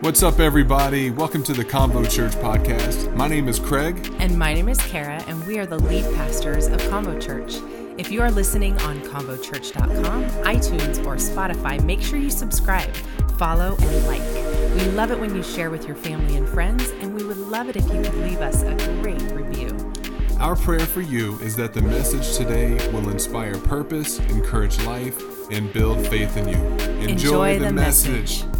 What's up, everybody? Welcome to the Convo Church podcast. My name is Craig. And my name is Cara, and we are the lead pastors of Convo Church. If you are listening on convochurch.com, iTunes, or Spotify, make sure you subscribe, follow, and like. We love it when you share with your family and friends, and we would love it if you could leave us a great review. Our prayer for you is that the message today will inspire purpose, encourage life, and build faith in you. Enjoy, Enjoy the, the message. message.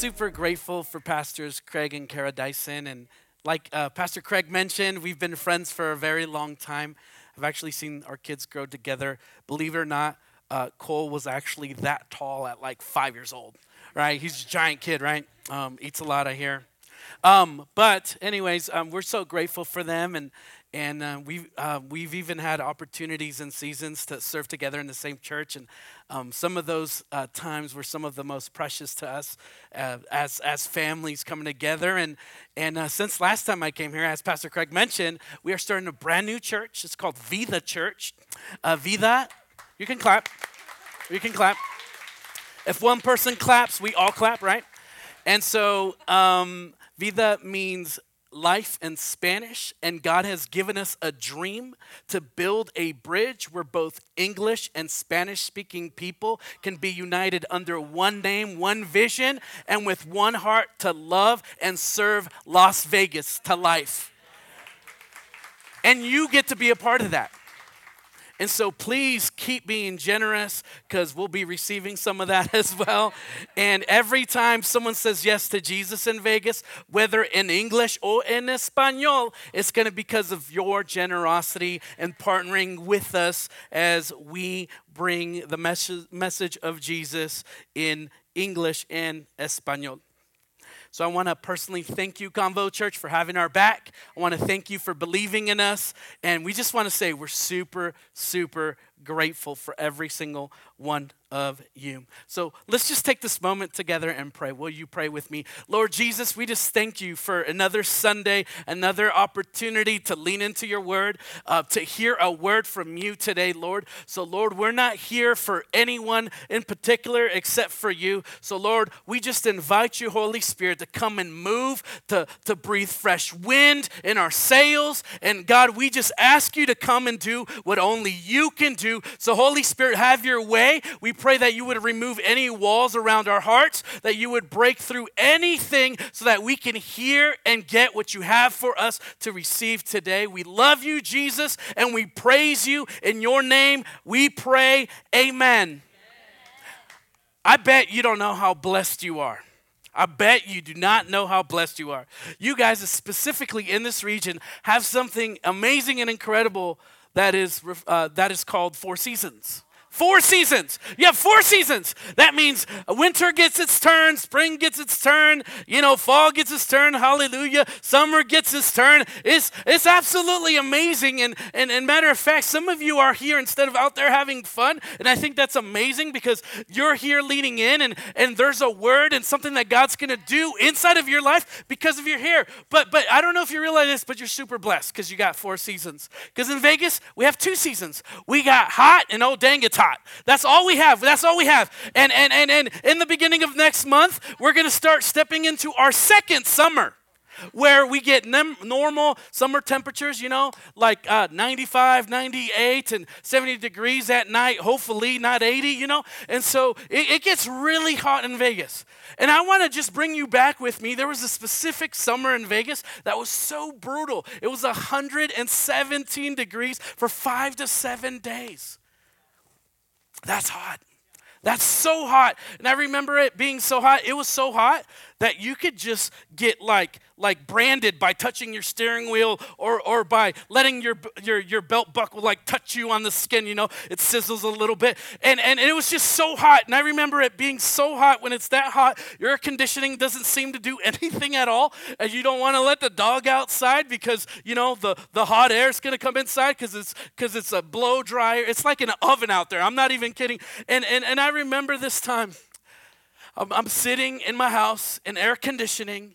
Super grateful for Pastors Craig and Cara Dyson. And like uh, Pastor Craig mentioned, we've been friends for a very long time. I've actually seen our kids grow together. Believe it or not, uh, Cole was actually that tall at like five years old, right? He's a giant kid, right? Um, eats a lot, I hear. Um, but, anyways, um, we're so grateful for them. And, and uh, we've, uh, we've even had opportunities and seasons to serve together in the same church. And um, some of those uh, times were some of the most precious to us uh, as, as families coming together. And, and uh, since last time I came here, as Pastor Craig mentioned, we are starting a brand new church. It's called Vida Church. Uh, Vida, you can clap. You can clap. If one person claps, we all clap, right? And so, um, Vida means life in Spanish, and God has given us a dream to build a bridge where both English and Spanish speaking people can be united under one name, one vision, and with one heart to love and serve Las Vegas to life. And you get to be a part of that. And so please keep being generous because we'll be receiving some of that as well. And every time someone says yes to Jesus in Vegas, whether in English or in Espanol, it's going to be because of your generosity and partnering with us as we bring the mes- message of Jesus in English and Espanol. So I want to personally thank you, Convo Church, for having our back. I want to thank you for believing in us. And we just want to say we're super, super grateful for every single one of you. So let's just take this moment together and pray. Will you pray with me? Lord Jesus, we just thank you for another Sunday, another opportunity to lean into your word, uh, to hear a word from you today, Lord. So, Lord, we're not here for anyone in particular except for you. So, Lord, we just invite you, Holy Spirit, to come and move, to, to breathe fresh wind in our sails. And God, we just ask you to come and do what only you can do. So, Holy Spirit, have your way. We pray that you would remove any walls around our hearts, that you would break through anything so that we can hear and get what you have for us to receive today. We love you, Jesus, and we praise you. In your name, we pray. Amen. I bet you don't know how blessed you are. I bet you do not know how blessed you are. You guys, specifically in this region, have something amazing and incredible that is, uh, that is called Four Seasons. Four seasons. You have four seasons. That means winter gets its turn, spring gets its turn, you know, fall gets its turn, hallelujah. Summer gets its turn. It's, it's absolutely amazing. And, and, and matter of fact, some of you are here instead of out there having fun. And I think that's amazing because you're here leaning in and, and there's a word and something that God's going to do inside of your life because of your hair. But, but I don't know if you realize this, but you're super blessed because you got four seasons. Because in Vegas, we have two seasons. We got hot and oh dang, it's hot. That's all we have. That's all we have. And and and and in the beginning of next month, we're going to start stepping into our second summer where we get nem- normal summer temperatures, you know, like uh, 95, 98, and 70 degrees at night, hopefully not 80, you know. And so it, it gets really hot in Vegas. And I want to just bring you back with me. There was a specific summer in Vegas that was so brutal. It was 117 degrees for five to seven days. That's hot. That's so hot. And I remember it being so hot. It was so hot that you could just get like like branded by touching your steering wheel or, or by letting your, your, your belt buckle like touch you on the skin, you know, it sizzles a little bit. And, and it was just so hot. And I remember it being so hot when it's that hot, your conditioning doesn't seem to do anything at all. And you don't want to let the dog outside because, you know, the, the hot air is going to come inside because it's, cause it's a blow dryer. It's like an oven out there. I'm not even kidding. And, and, and I remember this time. I'm, I'm sitting in my house in air conditioning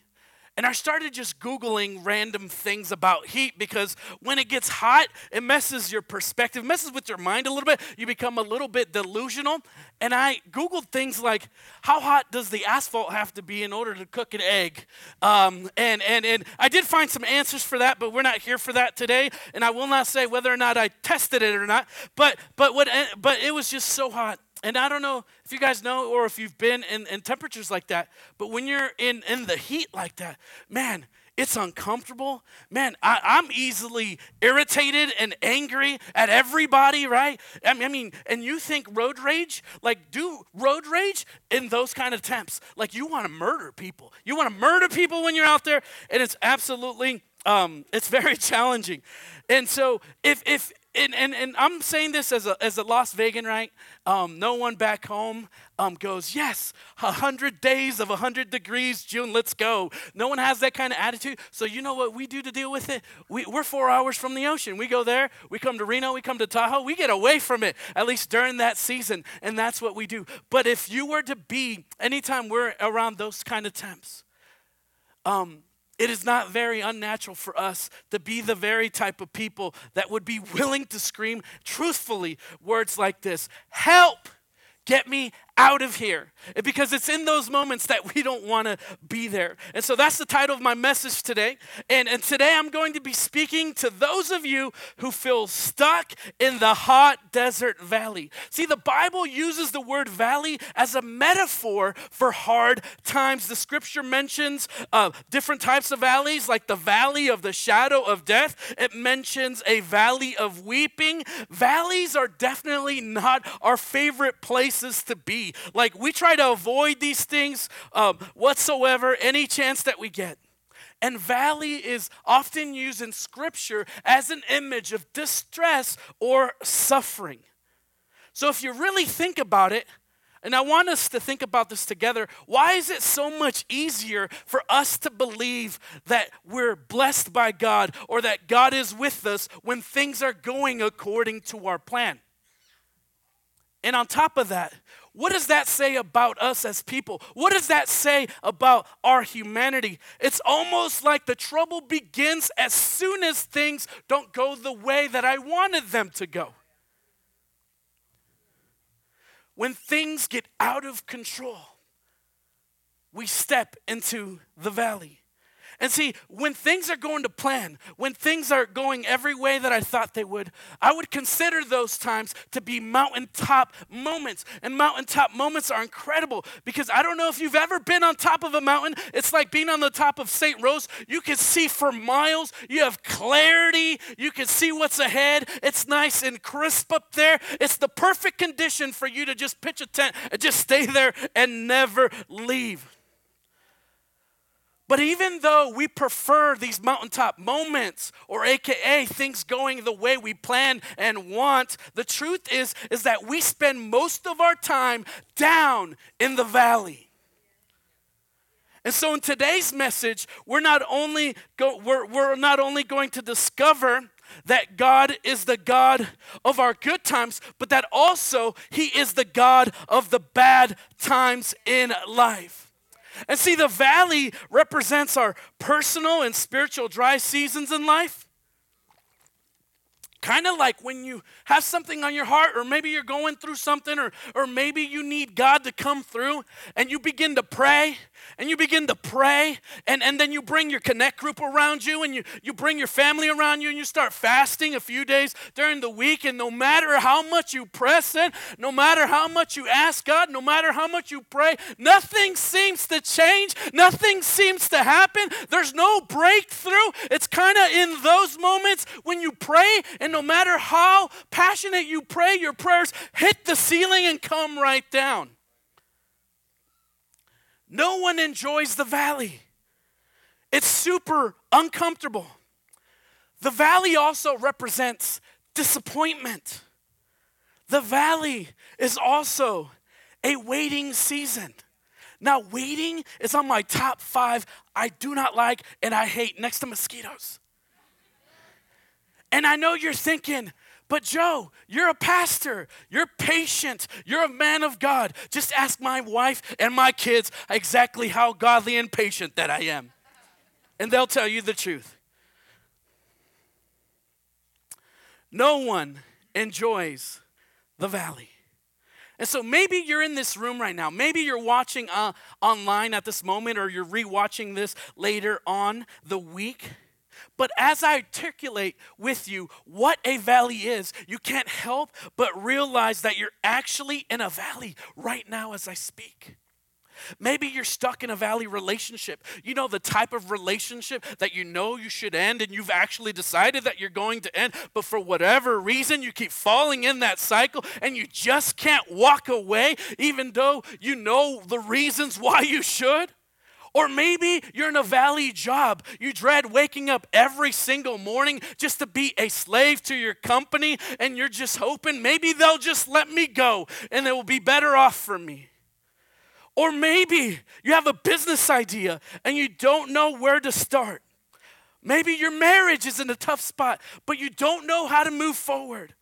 And I started just Googling random things about heat because when it gets hot, it messes your perspective, messes with your mind a little bit. You become a little bit delusional. And I Googled things like, how hot does the asphalt have to be in order to cook an egg? Um, and, and, and I did find some answers for that, but we're not here for that today. And I will not say whether or not I tested it or not. But, but, what, but it was just so hot. And I don't know if you guys know or if you've been in, in temperatures like that, but when you're in, in the heat like that, man, it's uncomfortable. Man, I, am easily irritated and angry at everybody, right? I mean, I mean, and you think road rage? Like, do road rage in those kind of temps. Like, you want to murder people. You want to murder people when you're out there, and it's absolutely, um, it's very challenging. And so, if, if, and, and, and I'm saying this as a, as a Las Vegan, right? Um, no one back home um, goes, yes, 100 days of 100 degrees, June, let's go. No one has that kind of attitude. So you know what we do to deal with it? We, we're four hours from the ocean. We go there, we come to Reno, we come to Tahoe, we get away from it, at least during that season, and that's what we do. But if you were to be, anytime we're around those kind of temps, um, it is not very unnatural for us to be the very type of people that would be willing to scream truthfully words like this Help! Get me out of here. Because it's in those moments that we don't want to be there. And so that's the title of my message today. And, and today I'm going to be speaking to those of you who feel stuck in the hot desert valley. See, the Bible uses the word valley as a metaphor for hard times. The scripture mentions uh, different types of valleys, like the valley of the shadow of death. It mentions a valley of weeping. Valleys are definitely not our favorite places to be. Like we try to avoid these things um, whatsoever, any chance that we get. And valley is often used in scripture as an image of distress or suffering. So if you really think about it, and I want us to think about this together. Why is it so much easier for us to believe that we're blessed by God or that God is with us when things are going according to our plan? And on top of that, what does that say about us as people? What does that say about our humanity? It's almost like the trouble begins as soon as things don't go the way that I wanted them to go. When things get out of control, we step into the valley. And see, when things are going to plan, when things are going every way that I thought they would, I would consider those times to be mountaintop moments. And mountaintop moments are incredible because I don't know if you've ever been on top of a mountain. It's like being on the top of St. Rose. You can see for miles, you have clarity, you can see what's ahead. It's nice and crisp up there. It's the perfect condition for you to just pitch a tent and just stay there and never leave. But even though we prefer these mountaintop moments, or AKA things going the way we plan and want, the truth is, is that we spend most of our time down in the valley. And so in today's message, we're not only, go, we're, we're not only going to discover that God is the God of our good times, but that also He is the God of the bad times in life. And see, the valley represents our personal and spiritual dry seasons in life. Kind of like when you have something on your heart, or maybe you're going through something, or, or maybe you need God to come through, and you begin to pray, and you begin to pray and, and then you bring your connect group around you and you, you bring your family around you and you start fasting a few days during the week and no matter how much you press in no matter how much you ask god no matter how much you pray nothing seems to change nothing seems to happen there's no breakthrough. It's kind of in those moments when you pray and no matter how passionate you pray your prayers hit the ceiling and come right down no one enjoys the valley. It's super uncomfortable. The valley also represents disappointment. The valley is also a waiting season. Now, waiting is on my top five I do not like and I hate next to mosquitoes. And I know you're thinking, but Joe, you're a pastor. You're patient. You're a man of God. Just ask my wife and my kids exactly how godly and patient that I am. and they'll tell you the truth. No one enjoys the valley. And so maybe you're in this room right now. Maybe you're watching uh, online at this moment or you're rewatching this later on the week. But as I articulate with you what a valley is, you can't help but realize that you're actually in a valley right now as I speak. Maybe you're stuck in a valley relationship. You know, the type of relationship that you know you should end and you've actually decided that you're going to end, but for whatever reason, you keep falling in that cycle and you just can't walk away, even though you know the reasons why you should. Or maybe you're in a valley job. You dread waking up every single morning just to be a slave to your company, and you're just hoping maybe they'll just let me go and it will be better off for me. Or maybe you have a business idea and you don't know where to start. Maybe your marriage is in a tough spot, but you don't know how to move forward.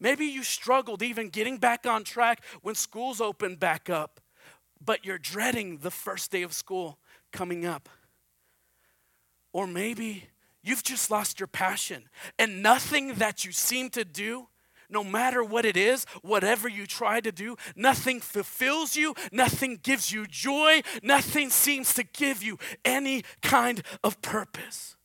Maybe you struggled even getting back on track when schools opened back up, but you're dreading the first day of school coming up. Or maybe you've just lost your passion and nothing that you seem to do no matter what it is, whatever you try to do, nothing fulfills you, nothing gives you joy, nothing seems to give you any kind of purpose.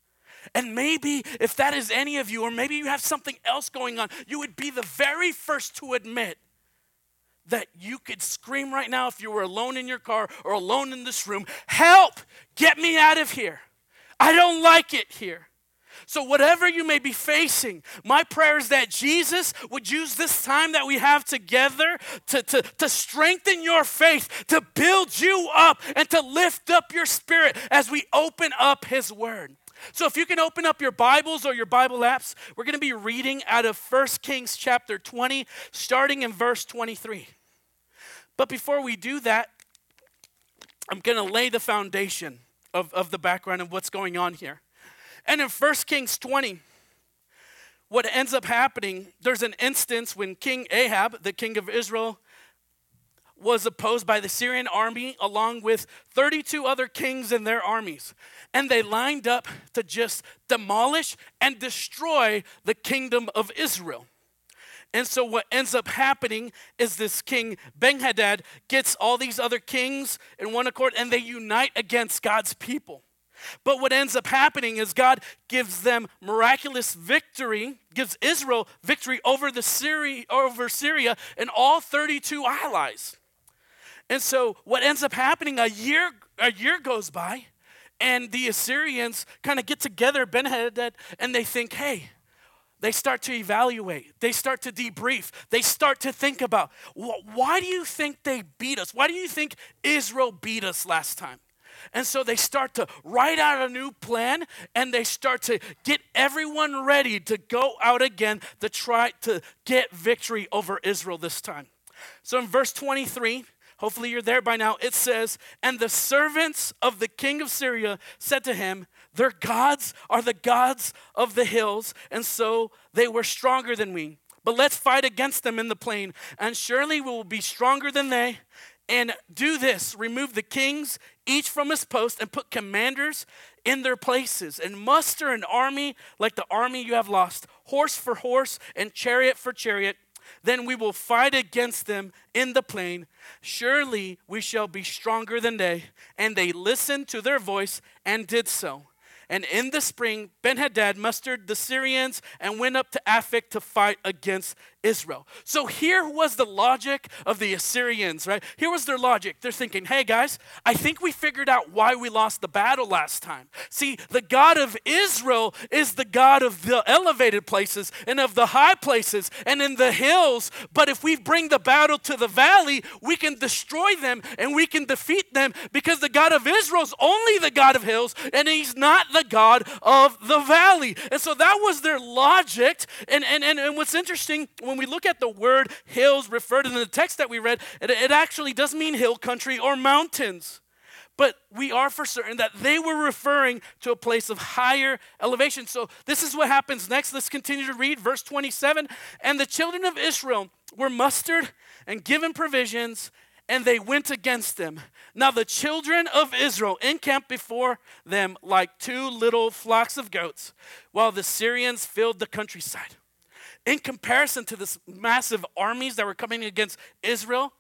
And maybe if that is any of you, or maybe you have something else going on, you would be the very first to admit that you could scream right now if you were alone in your car or alone in this room Help! Get me out of here. I don't like it here. So, whatever you may be facing, my prayer is that Jesus would use this time that we have together to, to, to strengthen your faith, to build you up, and to lift up your spirit as we open up His Word. So if you can open up your Bibles or your Bible apps, we're going to be reading out of 1 Kings chapter 20, starting in verse 23. But before we do that, I'm going to lay the foundation of, of the background of what's going on here. And in 1 Kings 20, what ends up happening, there's an instance when King Ahab, the king of Israel, was opposed by the Syrian army along with 32 other kings and their armies. And they lined up to just demolish and destroy the kingdom of Israel. And so, what ends up happening is this king Benhadad gets all these other kings in one accord and they unite against God's people. But what ends up happening is God gives them miraculous victory, gives Israel victory over the Syria, over Syria and all 32 allies. And so what ends up happening a year a year goes by and the Assyrians kind of get together Ben Hadad and they think, "Hey, they start to evaluate. They start to debrief. They start to think about why do you think they beat us? Why do you think Israel beat us last time? And so they start to write out a new plan and they start to get everyone ready to go out again to try to get victory over Israel this time. So in verse 23, hopefully you're there by now, it says, And the servants of the king of Syria said to him, Their gods are the gods of the hills, and so they were stronger than we. But let's fight against them in the plain, and surely we will be stronger than they and do this remove the kings, each from his post, and put commanders in their places, and muster an army like the army you have lost, horse for horse, and chariot for chariot. Then we will fight against them in the plain. Surely we shall be stronger than they. And they listened to their voice and did so. And in the spring, Ben Hadad mustered the Syrians and went up to Aphek to fight against Israel. So here was the logic of the Assyrians, right? Here was their logic. They're thinking, hey guys, I think we figured out why we lost the battle last time. See, the God of Israel is the God of the elevated places and of the high places and in the hills. But if we bring the battle to the valley, we can destroy them and we can defeat them because the God of Israel is only the God of hills and he's not the God of the valley. And so that was their logic. And, and, and, and what's interesting, when we look at the word hills referred in the text that we read, it, it actually does mean hill country or mountains. But we are for certain that they were referring to a place of higher elevation. So this is what happens next. Let's continue to read verse 27. And the children of Israel were mustered and given provisions and they went against them. Now the children of Israel encamped before them like two little flocks of goats, while the Syrians filled the countryside. In comparison to this massive armies that were coming against Israel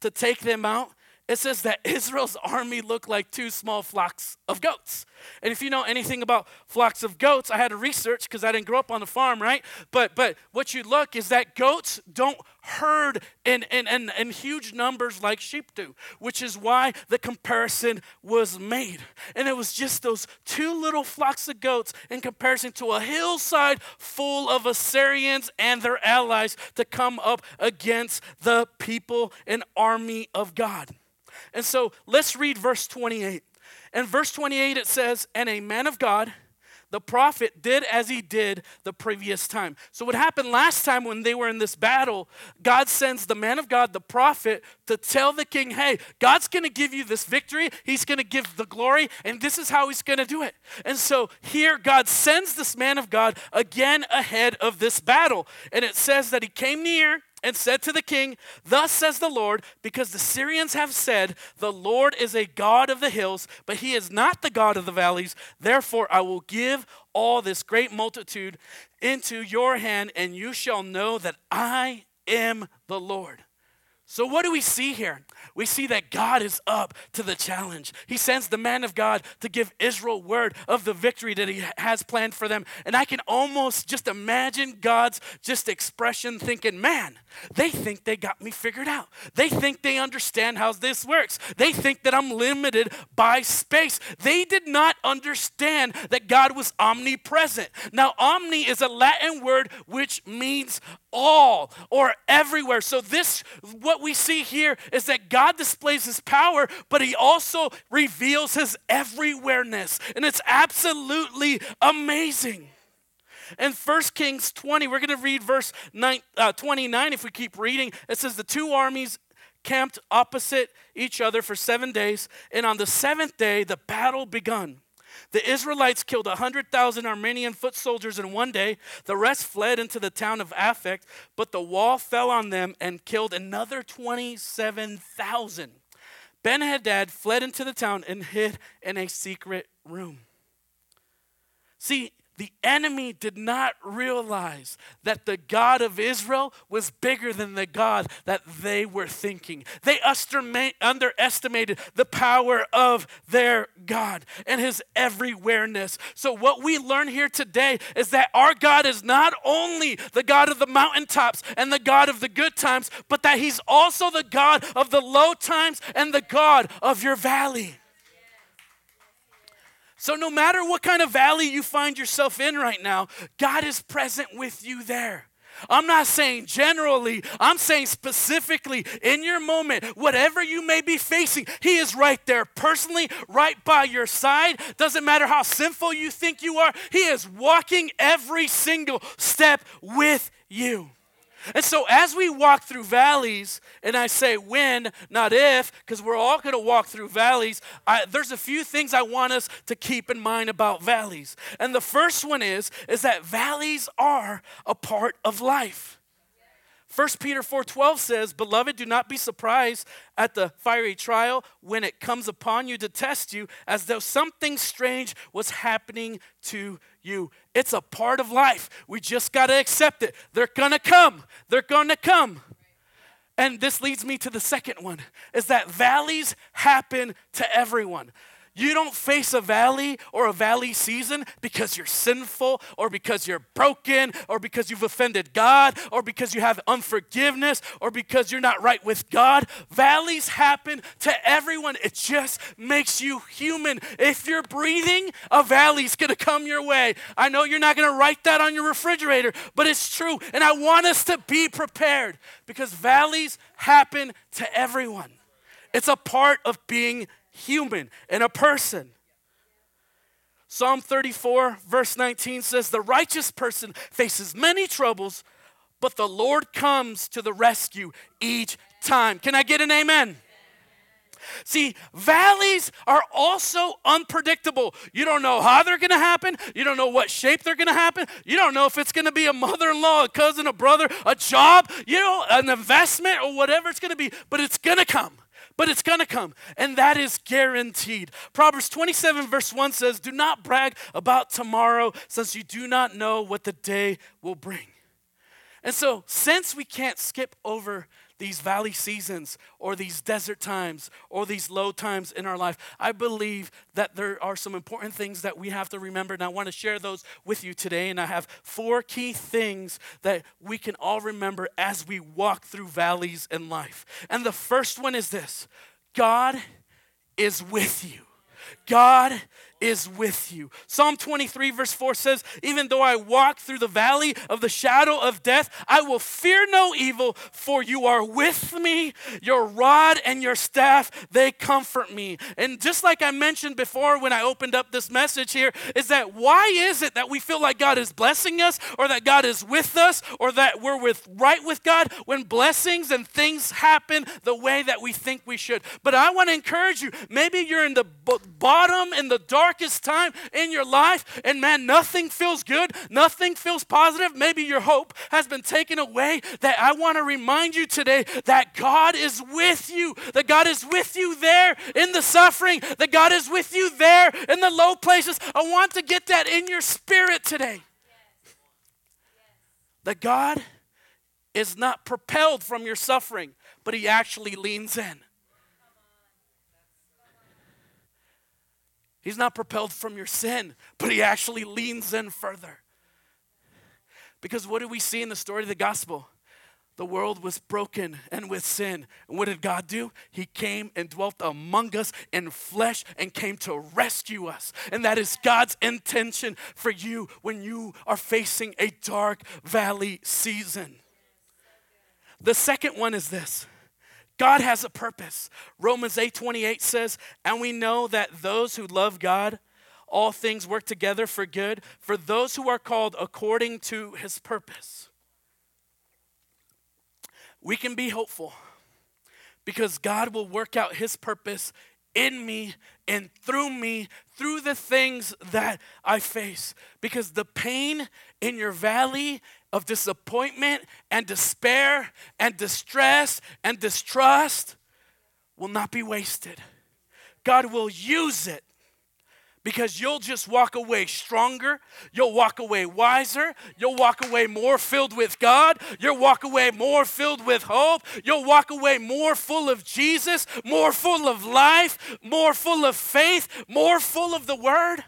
to take them out, it says that Israel's army looked like two small flocks of goats. And if you know anything about flocks of goats, I had to research because I didn't grow up on the farm, right? But but what you look is that goats don't herd in, in, in, in huge numbers like sheep do, which is why the comparison was made. And it was just those two little flocks of goats in comparison to a hillside full of Assyrians and their allies to come up against the people and army of God. And so let's read verse 28. In verse 28, it says, And a man of God, the prophet did as he did the previous time. So, what happened last time when they were in this battle, God sends the man of God, the prophet, to tell the king, hey, God's gonna give you this victory. He's gonna give the glory, and this is how he's gonna do it. And so, here, God sends this man of God again ahead of this battle. And it says that he came near and said to the king, Thus says the Lord, because the Syrians have said, The Lord is a God of the hills, but he is not the God of the valleys. Therefore, I will give all this great multitude into your hand, and you shall know that I am the Lord. So, what do we see here? We see that God is up to the challenge. He sends the man of God to give Israel word of the victory that he has planned for them. And I can almost just imagine God's just expression thinking, man, they think they got me figured out. They think they understand how this works. They think that I'm limited by space. They did not understand that God was omnipresent. Now, omni is a Latin word which means all or everywhere. So, this, what we see here is that God displays his power, but he also reveals his everywhereness. And it's absolutely amazing. In 1 Kings 20, we're going to read verse nine, uh, 29 if we keep reading. It says, The two armies camped opposite each other for seven days, and on the seventh day, the battle begun. The Israelites killed 100,000 Aramean foot soldiers in one day. The rest fled into the town of Aphek, but the wall fell on them and killed another 27,000. Ben Hadad fled into the town and hid in a secret room. See, the enemy did not realize that the God of Israel was bigger than the God that they were thinking. They underestimated the power of their God and his everywhereness. So, what we learn here today is that our God is not only the God of the mountaintops and the God of the good times, but that he's also the God of the low times and the God of your valley. So, no matter what kind of valley you find yourself in right now, God is present with you there. I'm not saying generally, I'm saying specifically in your moment, whatever you may be facing, He is right there personally, right by your side. Doesn't matter how sinful you think you are, He is walking every single step with you. And so, as we walk through valleys, and I say when, not if, because we're all going to walk through valleys, I, there's a few things I want us to keep in mind about valleys. And the first one is, is that valleys are a part of life. 1 Peter 4:12 says, "Beloved, do not be surprised at the fiery trial when it comes upon you to test you as though something strange was happening to you." It's a part of life. We just got to accept it. They're going to come. They're going to come. And this leads me to the second one is that valleys happen to everyone. You don't face a valley or a valley season because you're sinful or because you're broken or because you've offended God or because you have unforgiveness or because you're not right with God. Valleys happen to everyone. It just makes you human. If you're breathing, a valley's going to come your way. I know you're not going to write that on your refrigerator, but it's true. And I want us to be prepared because valleys happen to everyone. It's a part of being human and a person. Psalm 34, verse 19 says, The righteous person faces many troubles, but the Lord comes to the rescue each time. Can I get an amen? See, valleys are also unpredictable. You don't know how they're going to happen. You don't know what shape they're going to happen. You don't know if it's going to be a mother in law, a cousin, a brother, a job, you know, an investment, or whatever it's going to be, but it's going to come. But it's gonna come, and that is guaranteed. Proverbs 27, verse 1 says, Do not brag about tomorrow, since you do not know what the day will bring. And so, since we can't skip over these valley seasons or these desert times or these low times in our life, I believe that there are some important things that we have to remember. And I want to share those with you today. And I have four key things that we can all remember as we walk through valleys in life. And the first one is this God is with you. God is with you. Psalm 23, verse 4 says, Even though I walk through the valley of the shadow of death, I will fear no evil, for you are with me. Your rod and your staff, they comfort me. And just like I mentioned before when I opened up this message here, is that why is it that we feel like God is blessing us, or that God is with us, or that we're with right with God when blessings and things happen the way that we think we should? But I want to encourage you, maybe you're in the bottom, in the dark darkest time in your life, and man, nothing feels good, nothing feels positive, maybe your hope has been taken away, that I want to remind you today that God is with you, that God is with you there in the suffering, that God is with you there in the low places. I want to get that in your spirit today. That God is not propelled from your suffering, but He actually leans in. He's not propelled from your sin, but he actually leans in further. Because what do we see in the story of the gospel? The world was broken and with sin. And what did God do? He came and dwelt among us in flesh and came to rescue us. And that is God's intention for you when you are facing a dark valley season. The second one is this God has a purpose. Romans 8 28 says, And we know that those who love God, all things work together for good for those who are called according to his purpose. We can be hopeful because God will work out his purpose in me and through me through the things that I face. Because the pain in your valley of disappointment and despair and distress and distrust will not be wasted. God will use it because you'll just walk away stronger. You'll walk away wiser. You'll walk away more filled with God. You'll walk away more filled with hope. You'll walk away more full of Jesus, more full of life, more full of faith, more full of the Word.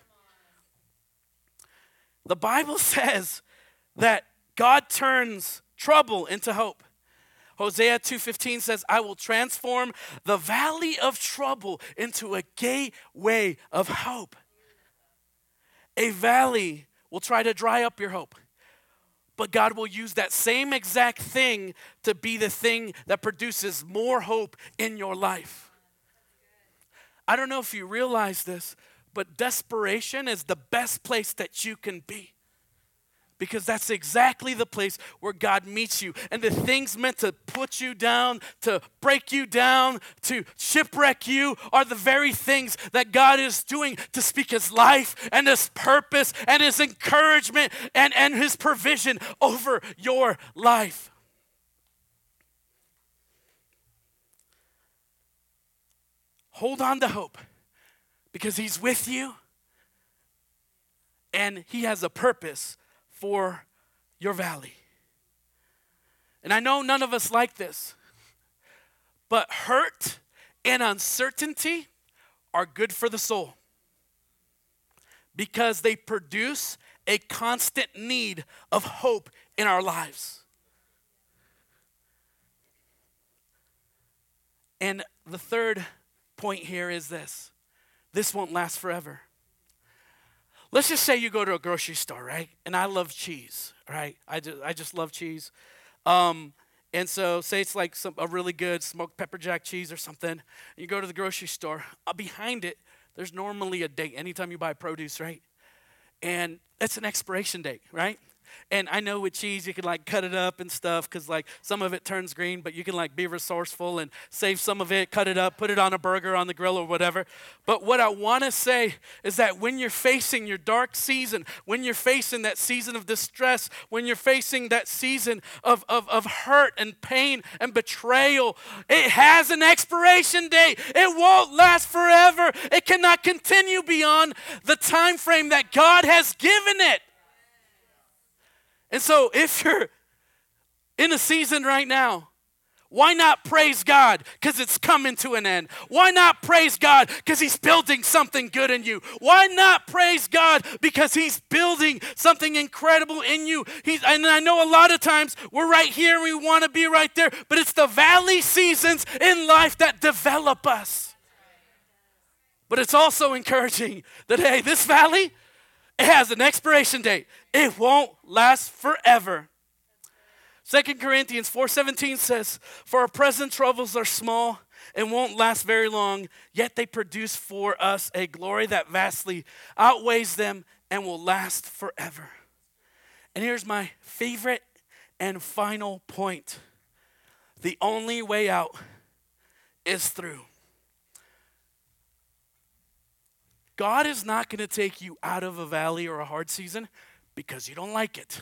The Bible says that God turns trouble into hope. Hosea 2:15 says, "I will transform the valley of trouble into a gateway of hope." A valley will try to dry up your hope. But God will use that same exact thing to be the thing that produces more hope in your life. I don't know if you realize this, but desperation is the best place that you can be because that's exactly the place where God meets you. And the things meant to put you down, to break you down, to shipwreck you are the very things that God is doing to speak His life and His purpose and His encouragement and, and His provision over your life. Hold on to hope because He's with you and He has a purpose for your valley. And I know none of us like this, but hurt and uncertainty are good for the soul because they produce a constant need of hope in our lives. And the third point here is this this won't last forever. Let's just say you go to a grocery store, right? And I love cheese, right? I just, I just love cheese. Um, and so, say it's like some, a really good smoked pepper jack cheese or something. you go to the grocery store. Uh, behind it, there's normally a date anytime you buy produce, right? And it's an expiration date, right? And I know with cheese you can like cut it up and stuff because like some of it turns green, but you can like be resourceful and save some of it, cut it up, put it on a burger on the grill or whatever. But what I want to say is that when you're facing your dark season, when you're facing that season of distress, when you're facing that season of, of, of hurt and pain and betrayal, it has an expiration date. It won't last forever. It cannot continue beyond the time frame that God has given it. And so, if you're in a season right now, why not praise God? Because it's coming to an end. Why not praise God? Because He's building something good in you. Why not praise God? Because He's building something incredible in you. He's, and I know a lot of times we're right here we want to be right there, but it's the valley seasons in life that develop us. But it's also encouraging that, hey, this valley, it has an expiration date. It won't last forever. Second Corinthians 4:17 says, "For our present troubles are small and won't last very long, yet they produce for us a glory that vastly outweighs them and will last forever." And here's my favorite and final point. The only way out is through. God is not going to take you out of a valley or a hard season because you don't like it.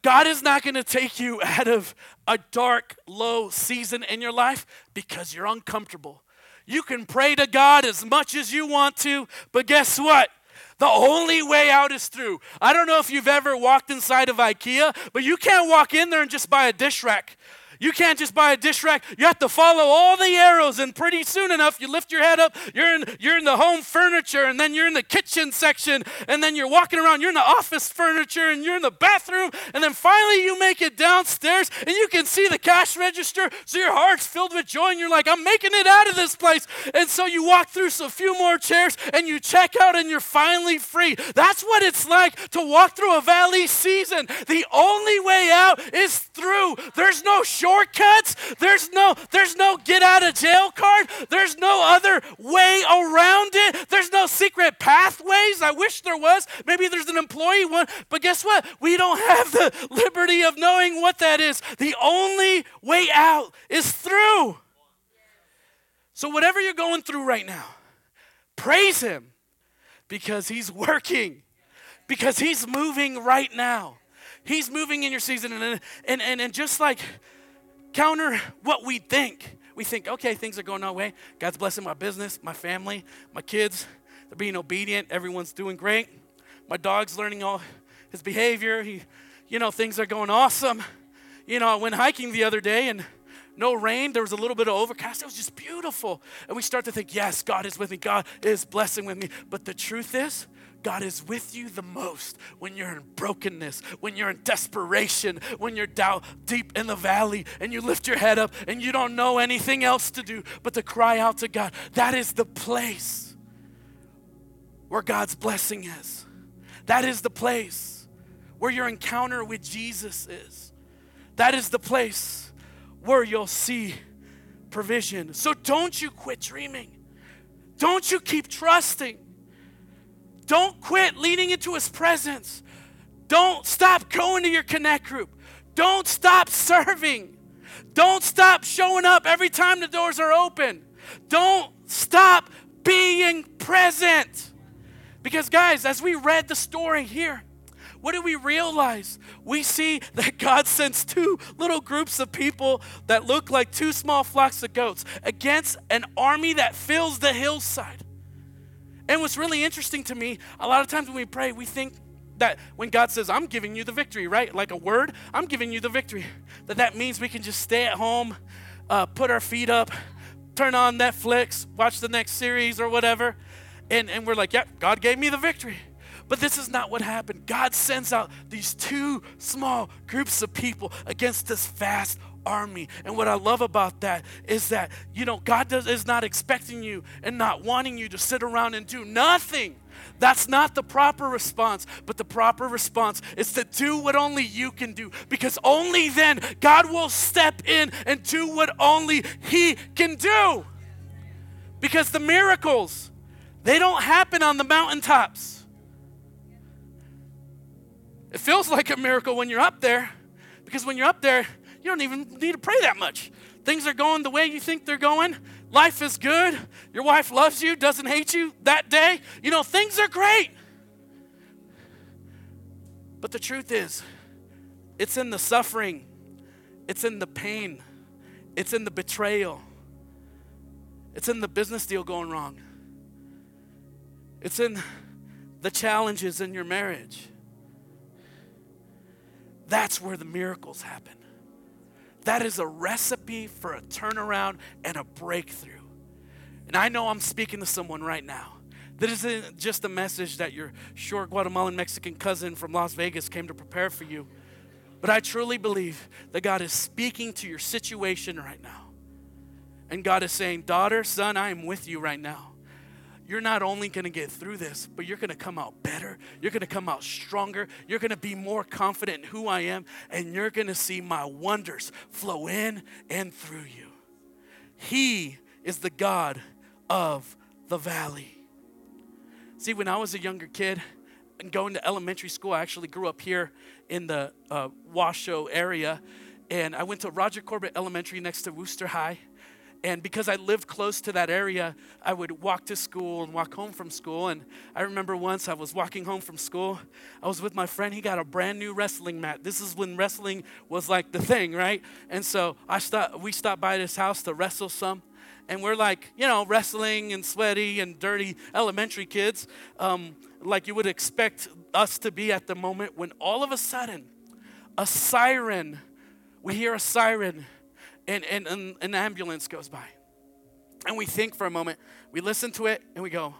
God is not going to take you out of a dark, low season in your life because you're uncomfortable. You can pray to God as much as you want to, but guess what? The only way out is through. I don't know if you've ever walked inside of IKEA, but you can't walk in there and just buy a dish rack. You can't just buy a dish rack. You have to follow all the arrows, and pretty soon enough, you lift your head up. You're in, you're in the home furniture, and then you're in the kitchen section, and then you're walking around. You're in the office furniture, and you're in the bathroom, and then finally you make it downstairs, and you can see the cash register. So your heart's filled with joy, and you're like, I'm making it out of this place. And so you walk through a few more chairs, and you check out, and you're finally free. That's what it's like to walk through a valley season. The only way out is through. There's no short shortcuts. There's no there's no get out of jail card. There's no other way around it. There's no secret pathways. I wish there was. Maybe there's an employee one, but guess what? We don't have the liberty of knowing what that is. The only way out is through. So whatever you're going through right now, praise him because he's working. Because he's moving right now. He's moving in your season. And, and, and, and just like counter what we think. We think, okay, things are going our way. God's blessing my business, my family, my kids. They're being obedient. Everyone's doing great. My dog's learning all his behavior. He, you know, things are going awesome. You know, I went hiking the other day and no rain. There was a little bit of overcast. It was just beautiful. And we start to think, yes, God is with me. God is blessing with me. But the truth is, God is with you the most when you're in brokenness, when you're in desperation, when you're down deep in the valley and you lift your head up and you don't know anything else to do but to cry out to God. That is the place where God's blessing is. That is the place where your encounter with Jesus is. That is the place where you'll see provision. So don't you quit dreaming. Don't you keep trusting. Don't quit leaning into His presence. Don't stop going to your connect group. Don't stop serving. Don't stop showing up every time the doors are open. Don't stop being present. Because, guys, as we read the story here, what do we realize? We see that God sends two little groups of people that look like two small flocks of goats against an army that fills the hillside. And what's really interesting to me, a lot of times when we pray, we think that when God says, I'm giving you the victory, right? Like a word, I'm giving you the victory. That that means we can just stay at home, uh, put our feet up, turn on Netflix, watch the next series or whatever, and, and we're like, yep, yeah, God gave me the victory. But this is not what happened. God sends out these two small groups of people against this vast army. And what I love about that is that, you know, God does, is not expecting you and not wanting you to sit around and do nothing. That's not the proper response, but the proper response is to do what only you can do because only then God will step in and do what only He can do. Because the miracles, they don't happen on the mountaintops. It feels like a miracle when you're up there because when you're up there, you don't even need to pray that much. Things are going the way you think they're going. Life is good. Your wife loves you, doesn't hate you that day. You know, things are great. But the truth is, it's in the suffering, it's in the pain, it's in the betrayal, it's in the business deal going wrong, it's in the challenges in your marriage. That's where the miracles happen. That is a recipe for a turnaround and a breakthrough. And I know I'm speaking to someone right now. This isn't just a message that your short Guatemalan Mexican cousin from Las Vegas came to prepare for you. But I truly believe that God is speaking to your situation right now. And God is saying, Daughter, son, I am with you right now you're not only going to get through this, but you're going to come out better. You're going to come out stronger. You're going to be more confident in who I am, and you're going to see my wonders flow in and through you. He is the God of the valley. See, when I was a younger kid and going to elementary school, I actually grew up here in the uh, Washoe area, and I went to Roger Corbett Elementary next to Wooster High. And because I lived close to that area, I would walk to school and walk home from school. And I remember once I was walking home from school. I was with my friend. He got a brand new wrestling mat. This is when wrestling was like the thing, right? And so I stopped, we stopped by this house to wrestle some. And we're like, you know, wrestling and sweaty and dirty elementary kids, um, like you would expect us to be at the moment when all of a sudden, a siren, we hear a siren and, and, and an ambulance goes by. And we think for a moment, we listen to it, and we go,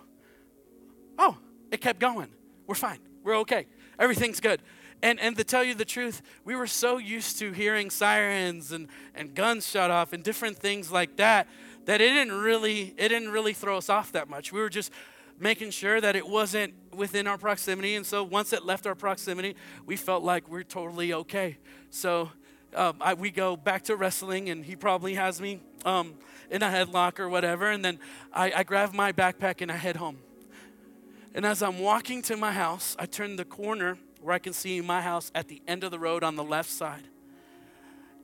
oh, it kept going. We're fine. We're okay. Everything's good. And, and to tell you the truth, we were so used to hearing sirens and, and guns shut off and different things like that that it didn't really it didn't really throw us off that much. We were just making sure that it wasn't within our proximity. And so once it left our proximity, we felt like we're totally okay. So um, I, we go back to wrestling, and he probably has me um, in a headlock or whatever. And then I, I grab my backpack and I head home. And as I'm walking to my house, I turn the corner where I can see my house at the end of the road on the left side.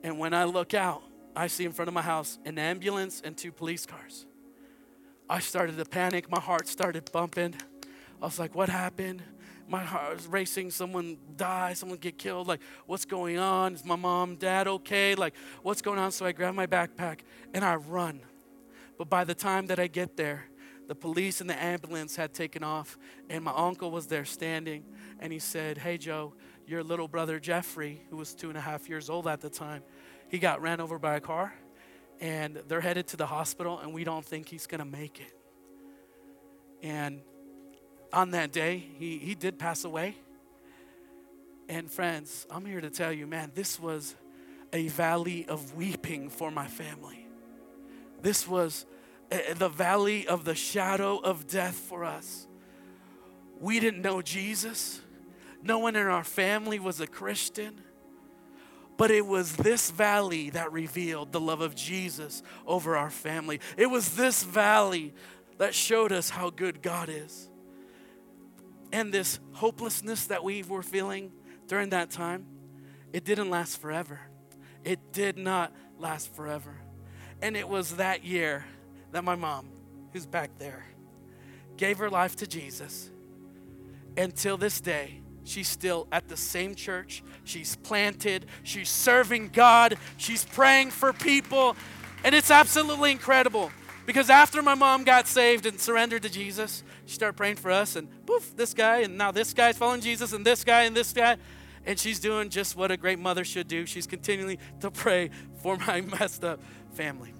And when I look out, I see in front of my house an ambulance and two police cars. I started to panic. My heart started bumping. I was like, what happened? My heart is racing. Someone die, someone get killed. Like, what's going on? Is my mom, dad okay? Like, what's going on? So I grab my backpack and I run. But by the time that I get there, the police and the ambulance had taken off, and my uncle was there standing, and he said, Hey, Joe, your little brother Jeffrey, who was two and a half years old at the time, he got ran over by a car, and they're headed to the hospital, and we don't think he's gonna make it. And on that day, he, he did pass away. And friends, I'm here to tell you, man, this was a valley of weeping for my family. This was a, the valley of the shadow of death for us. We didn't know Jesus. No one in our family was a Christian. But it was this valley that revealed the love of Jesus over our family. It was this valley that showed us how good God is and this hopelessness that we were feeling during that time, it didn't last forever. It did not last forever. And it was that year that my mom, who's back there, gave her life to Jesus. Until this day, she's still at the same church. She's planted. She's serving God. She's praying for people. And it's absolutely incredible because after my mom got saved and surrendered to Jesus, she started praying for us, and poof, this guy, and now this guy's following Jesus, and this guy, and this guy. And she's doing just what a great mother should do. She's continuing to pray for my messed up family.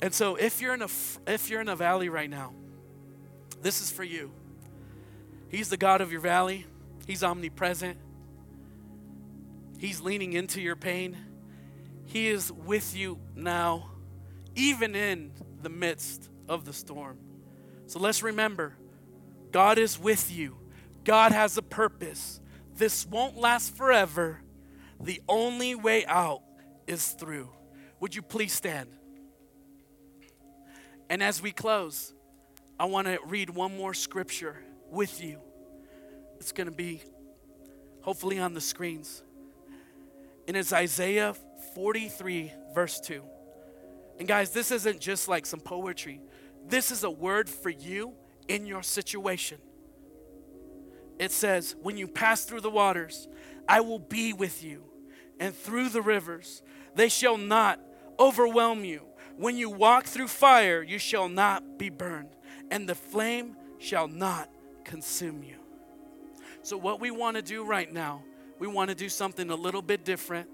And so if you're in a if you're in a valley right now, this is for you. He's the God of your valley. He's omnipresent. He's leaning into your pain. He is with you now even in the midst of the storm. So let's remember God is with you, God has a purpose. This won't last forever. The only way out is through. Would you please stand? And as we close, I want to read one more scripture with you It's going to be hopefully on the screens. And it's Isaiah 43, verse 2. And guys, this isn't just like some poetry, this is a word for you in your situation. It says, When you pass through the waters, I will be with you, and through the rivers, they shall not overwhelm you. When you walk through fire, you shall not be burned, and the flame shall not consume you. So, what we want to do right now, we want to do something a little bit different,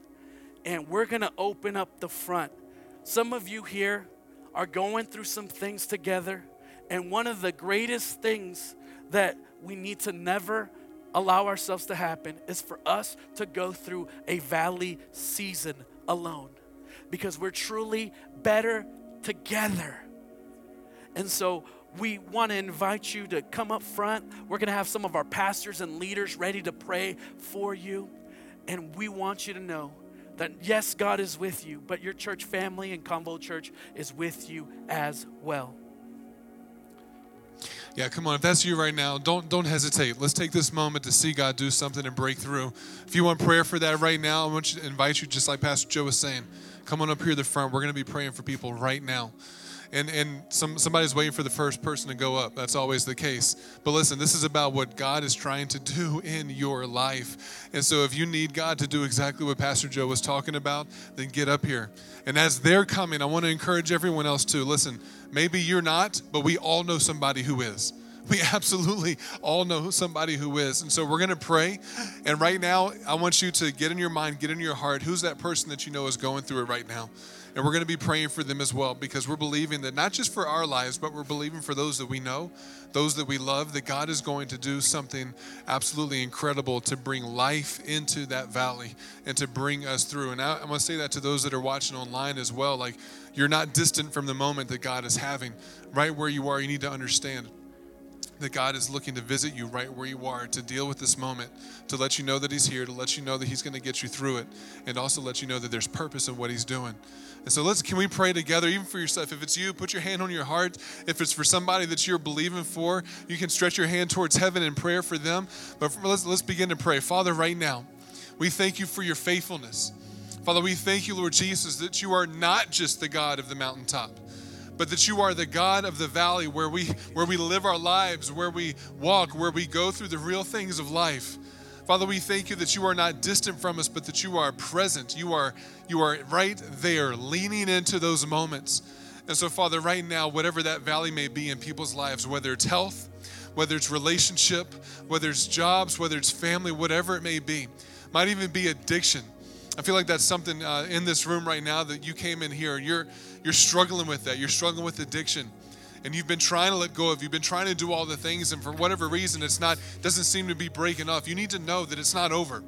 and we're going to open up the front. Some of you here are going through some things together, and one of the greatest things that we need to never allow ourselves to happen is for us to go through a valley season alone because we're truly better together. And so we want to invite you to come up front. We're going to have some of our pastors and leaders ready to pray for you. And we want you to know that yes, God is with you, but your church family and Convo Church is with you as well. Yeah, come on. If that's you right now, don't don't hesitate. Let's take this moment to see God do something and break through. If you want prayer for that right now, I want to invite you, just like Pastor Joe was saying, come on up here to the front. We're going to be praying for people right now. And and some somebody's waiting for the first person to go up. That's always the case. But listen, this is about what God is trying to do in your life. And so if you need God to do exactly what Pastor Joe was talking about, then get up here. And as they're coming, I want to encourage everyone else to listen Maybe you're not, but we all know somebody who is. We absolutely all know somebody who is. And so we're going to pray. And right now, I want you to get in your mind, get in your heart, who's that person that you know is going through it right now? And we're going to be praying for them as well because we're believing that not just for our lives, but we're believing for those that we know, those that we love, that God is going to do something absolutely incredible to bring life into that valley and to bring us through. And I, I want to say that to those that are watching online as well. Like, you're not distant from the moment that God is having. Right where you are, you need to understand that God is looking to visit you right where you are, to deal with this moment, to let you know that He's here, to let you know that He's going to get you through it, and also let you know that there's purpose in what He's doing. And so let's can we pray together, even for yourself. If it's you, put your hand on your heart. If it's for somebody that you're believing for, you can stretch your hand towards heaven in prayer for them. But let's let's begin to pray. Father, right now, we thank you for your faithfulness. Father, we thank you, Lord Jesus, that you are not just the God of the mountaintop but that you are the God of the valley where we where we live our lives, where we walk, where we go through the real things of life. Father, we thank you that you are not distant from us, but that you are present. You are you are right there, leaning into those moments. And so, Father, right now, whatever that valley may be in people's lives, whether it's health, whether it's relationship, whether it's jobs, whether it's family, whatever it may be, might even be addiction. I feel like that's something uh, in this room right now that you came in here you're you're struggling with that. You're struggling with addiction. And you've been trying to let go of, you've been trying to do all the things, and for whatever reason, it's not, doesn't seem to be breaking off. You need to know that it's not over.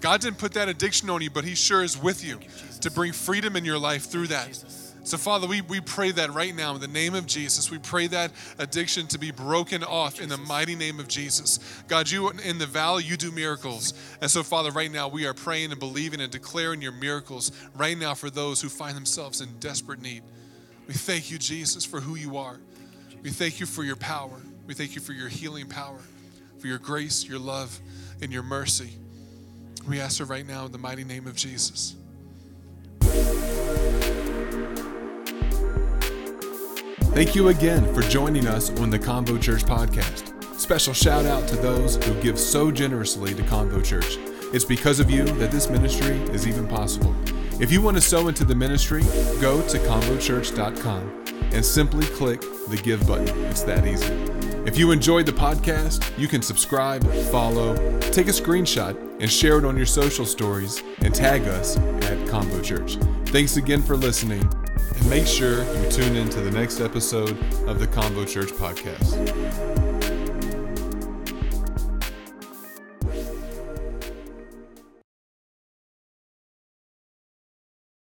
God didn't put that addiction on you, but He sure is with you, you to bring freedom in your life through that. So, Father, we, we pray that right now in the name of Jesus. We pray that addiction to be broken off in the mighty name of Jesus. God, you in the valley, you do miracles. And so, Father, right now we are praying and believing and declaring your miracles right now for those who find themselves in desperate need. We thank you, Jesus, for who you are. We thank you for your power. We thank you for your healing power, for your grace, your love, and your mercy. We ask it right now in the mighty name of Jesus. Thank you again for joining us on the Convo Church podcast. Special shout out to those who give so generously to Convo Church. It's because of you that this ministry is even possible. If you want to sow into the ministry, go to convochurch.com and simply click the give button. It's that easy. If you enjoyed the podcast, you can subscribe, follow, take a screenshot, and share it on your social stories and tag us at Convo Church. Thanks again for listening and make sure you tune in to the next episode of the Convo Church podcast.